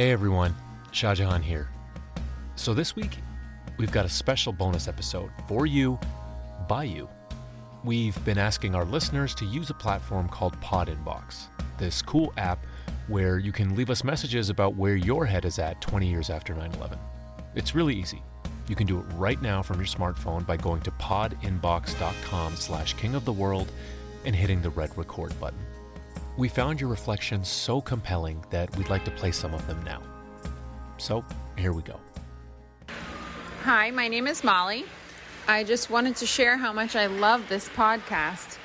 Hey everyone, Shah Jahan here. So this week, we've got a special bonus episode for you, by you. We've been asking our listeners to use a platform called Pod Inbox, this cool app where you can leave us messages about where your head is at 20 years after 9 11. It's really easy. You can do it right now from your smartphone by going to podinbox.com slash king of the world and hitting the red record button. We found your reflections so compelling that we'd like to play some of them now. So, here we go. Hi, my name is Molly. I just wanted to share how much I love this podcast.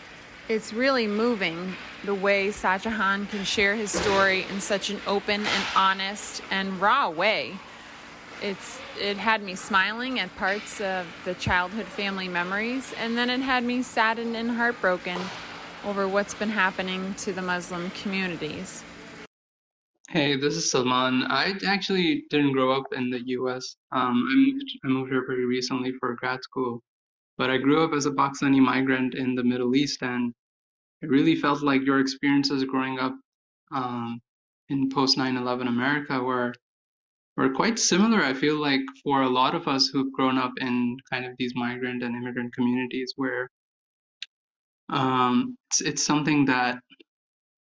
It's really moving the way Shahjahan can share his story in such an open and honest and raw way. It's it had me smiling at parts of the childhood family memories, and then it had me saddened and heartbroken over what's been happening to the Muslim communities. Hey, this is Salman. I actually didn't grow up in the U.S. Um, I moved I moved here pretty recently for grad school, but I grew up as a Pakistani migrant in the Middle East, and it really felt like your experiences growing up um, in post 9/11 America were were quite similar. I feel like for a lot of us who've grown up in kind of these migrant and immigrant communities, where um, it's, it's something that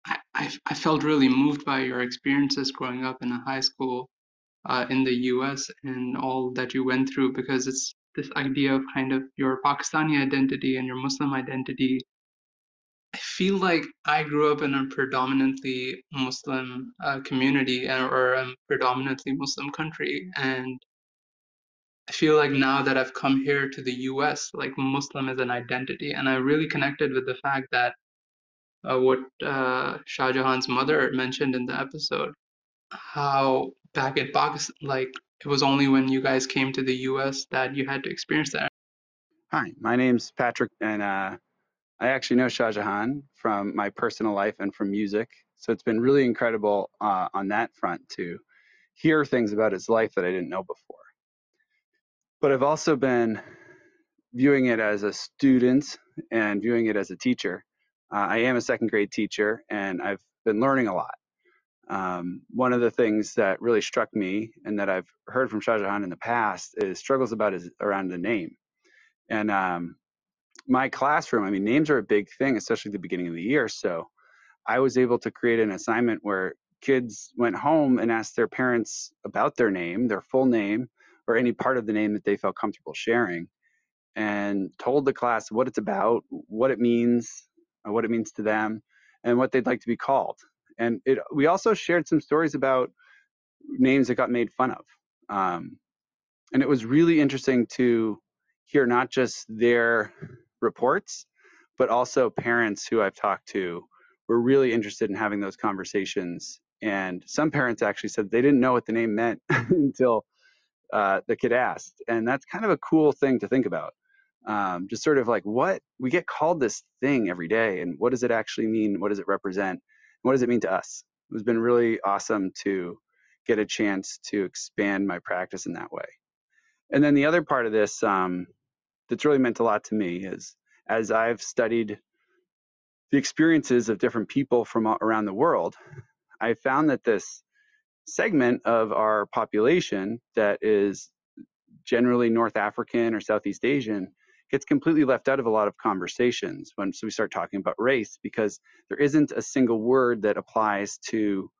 I, I, I felt really moved by your experiences growing up in a high school uh, in the US and all that you went through because it's this idea of kind of your Pakistani identity and your Muslim identity. I feel like I grew up in a predominantly Muslim uh, community or a predominantly Muslim country, and I feel like now that I've come here to the US, like Muslim is an identity. And I really connected with the fact that uh, what uh, Shah Jahan's mother mentioned in the episode, how back in Pakistan, like it was only when you guys came to the US that you had to experience that. Hi, my name's Patrick, and uh, I actually know Shah Jahan from my personal life and from music. So it's been really incredible uh, on that front to hear things about his life that I didn't know before but I've also been viewing it as a student and viewing it as a teacher. Uh, I am a second grade teacher and I've been learning a lot. Um, one of the things that really struck me and that I've heard from Shah Jahan in the past is struggles about his around the name. And um, my classroom, I mean, names are a big thing, especially the beginning of the year. So I was able to create an assignment where kids went home and asked their parents about their name, their full name, or any part of the name that they felt comfortable sharing and told the class what it's about, what it means, what it means to them, and what they'd like to be called. And it, we also shared some stories about names that got made fun of. Um, and it was really interesting to hear not just their reports, but also parents who I've talked to were really interested in having those conversations. And some parents actually said they didn't know what the name meant until uh, the kid asked. And that's kind of a cool thing to think about. Um, just sort of like what we get called this thing every day, and what does it actually mean? What does it represent? What does it mean to us? It has been really awesome to get a chance to expand my practice in that way. And then the other part of this um, that's really meant a lot to me is as I've studied the experiences of different people from around the world, I found that this segment of our population that is generally North African or Southeast Asian gets completely left out of a lot of conversations when so we start talking about race because there isn't a single word that applies to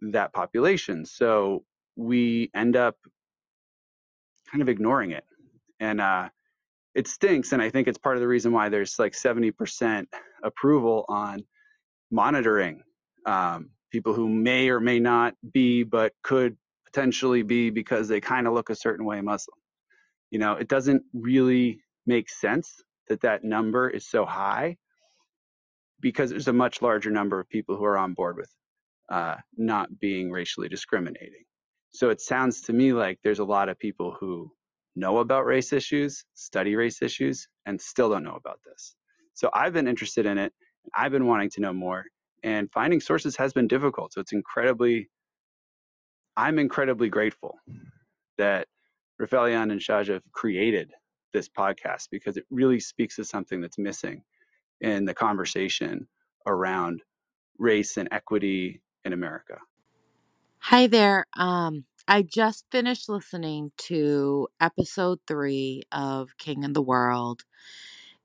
that population. So we end up kind of ignoring it. And uh, it stinks. And I think it's part of the reason why there's like 70% approval on monitoring um, people who may or may not be, but could potentially be because they kind of look a certain way Muslim. You know, it doesn't really make sense that that number is so high because there's a much larger number of people who are on board with uh, not being racially discriminating. So it sounds to me like there's a lot of people who know about race issues, study race issues, and still don't know about this. So I've been interested in it. I've been wanting to know more, and finding sources has been difficult. So it's incredibly, I'm incredibly grateful that Rifelion and Shaja have created this podcast because it really speaks to something that's missing in the conversation around race and equity in America. Hi there. Um, I just finished listening to episode three of King of the World,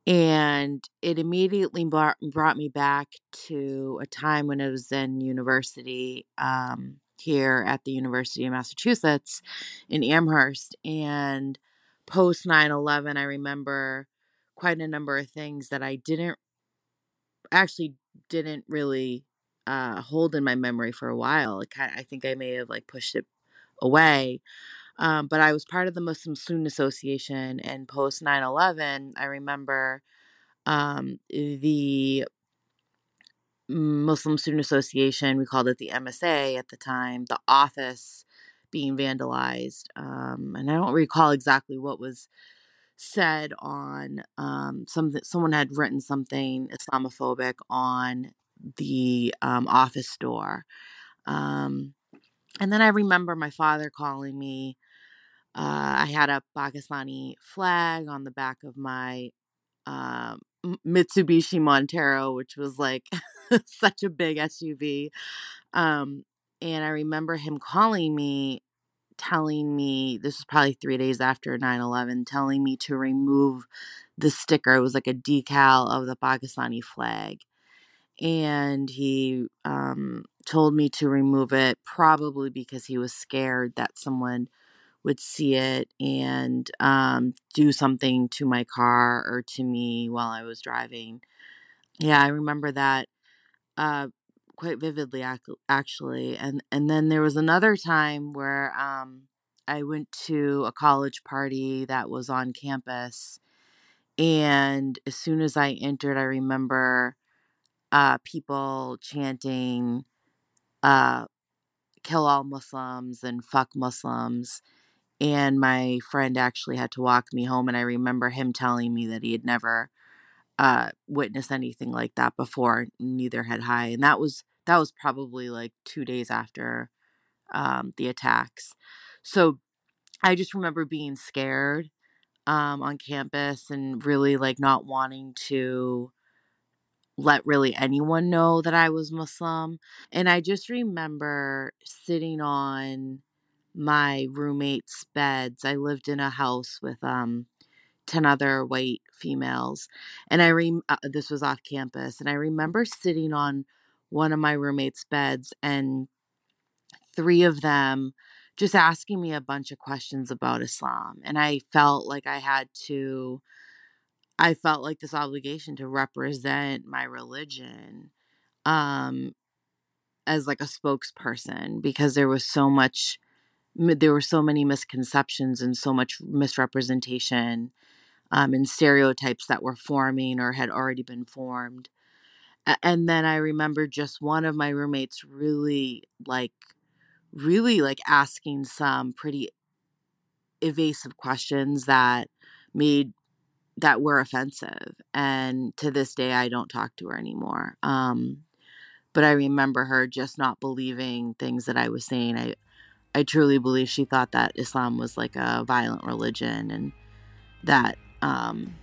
and it immediately brought, brought me back to a time when I was in university um, here at the University of Massachusetts in Amherst. And post 9 11, I remember quite a number of things that I didn't actually didn't really uh, hold in my memory for a while. Kind I think I may have like pushed it away. Um, but I was part of the Muslim Student Association, and post 9 11, I remember um, the Muslim Student Association, we called it the MSA at the time, the office being vandalized. Um, and I don't recall exactly what was said on um, something, someone had written something Islamophobic on the um, office door. Um, and then I remember my father calling me. Uh, I had a Pakistani flag on the back of my uh, Mitsubishi Montero, which was like such a big SUV. Um, and I remember him calling me, telling me this was probably three days after 9 11, telling me to remove the sticker. It was like a decal of the Pakistani flag and he um, told me to remove it probably because he was scared that someone would see it and um, do something to my car or to me while I was driving. Yeah, I remember that uh, quite vividly, actually. And and then there was another time where um, I went to a college party that was on campus, and as soon as I entered, I remember uh, people chanting uh, kill all Muslims and fuck Muslims. And my friend actually had to walk me home. And I remember him telling me that he had never uh, witnessed anything like that before. Neither had I. And that was that was probably like two days after um, the attacks. So I just remember being scared um, on campus and really like not wanting to let really anyone know that I was Muslim. And I just remember sitting on my roommate's beds. I lived in a house with um 10 other white females. And I rem uh, this was off campus and I remember sitting on one of my roommate's beds and three of them just asking me a bunch of questions about Islam and I felt like I had to I felt like this obligation to represent my religion um as like a spokesperson because there was so much there were so many misconceptions and so much misrepresentation um, and stereotypes that were forming or had already been formed. And then i remember just one of my roommates really like really like asking some pretty evasive questions that made that were offensive and to this day i don't talk to her anymore um but i remember her just not believing things that i was saying. I I truly believe she thought that Islam was like a violent religion and that um,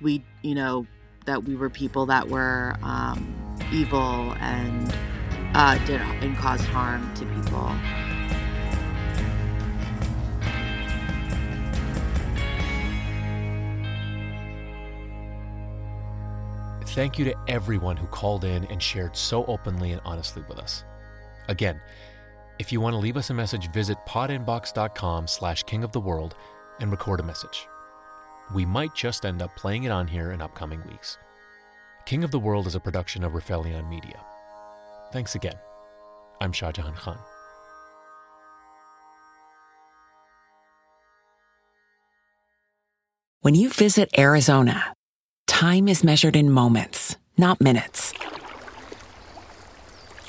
we, you know, that we were people that were um, evil and uh, did and caused harm to people. Thank you to everyone who called in and shared so openly and honestly with us. Again, if you want to leave us a message, visit podinbox.com slash king of the world and record a message. We might just end up playing it on here in upcoming weeks. King of the World is a production of Rifelion Media. Thanks again. I'm Shah Jahan Khan. When you visit Arizona, time is measured in moments, not minutes.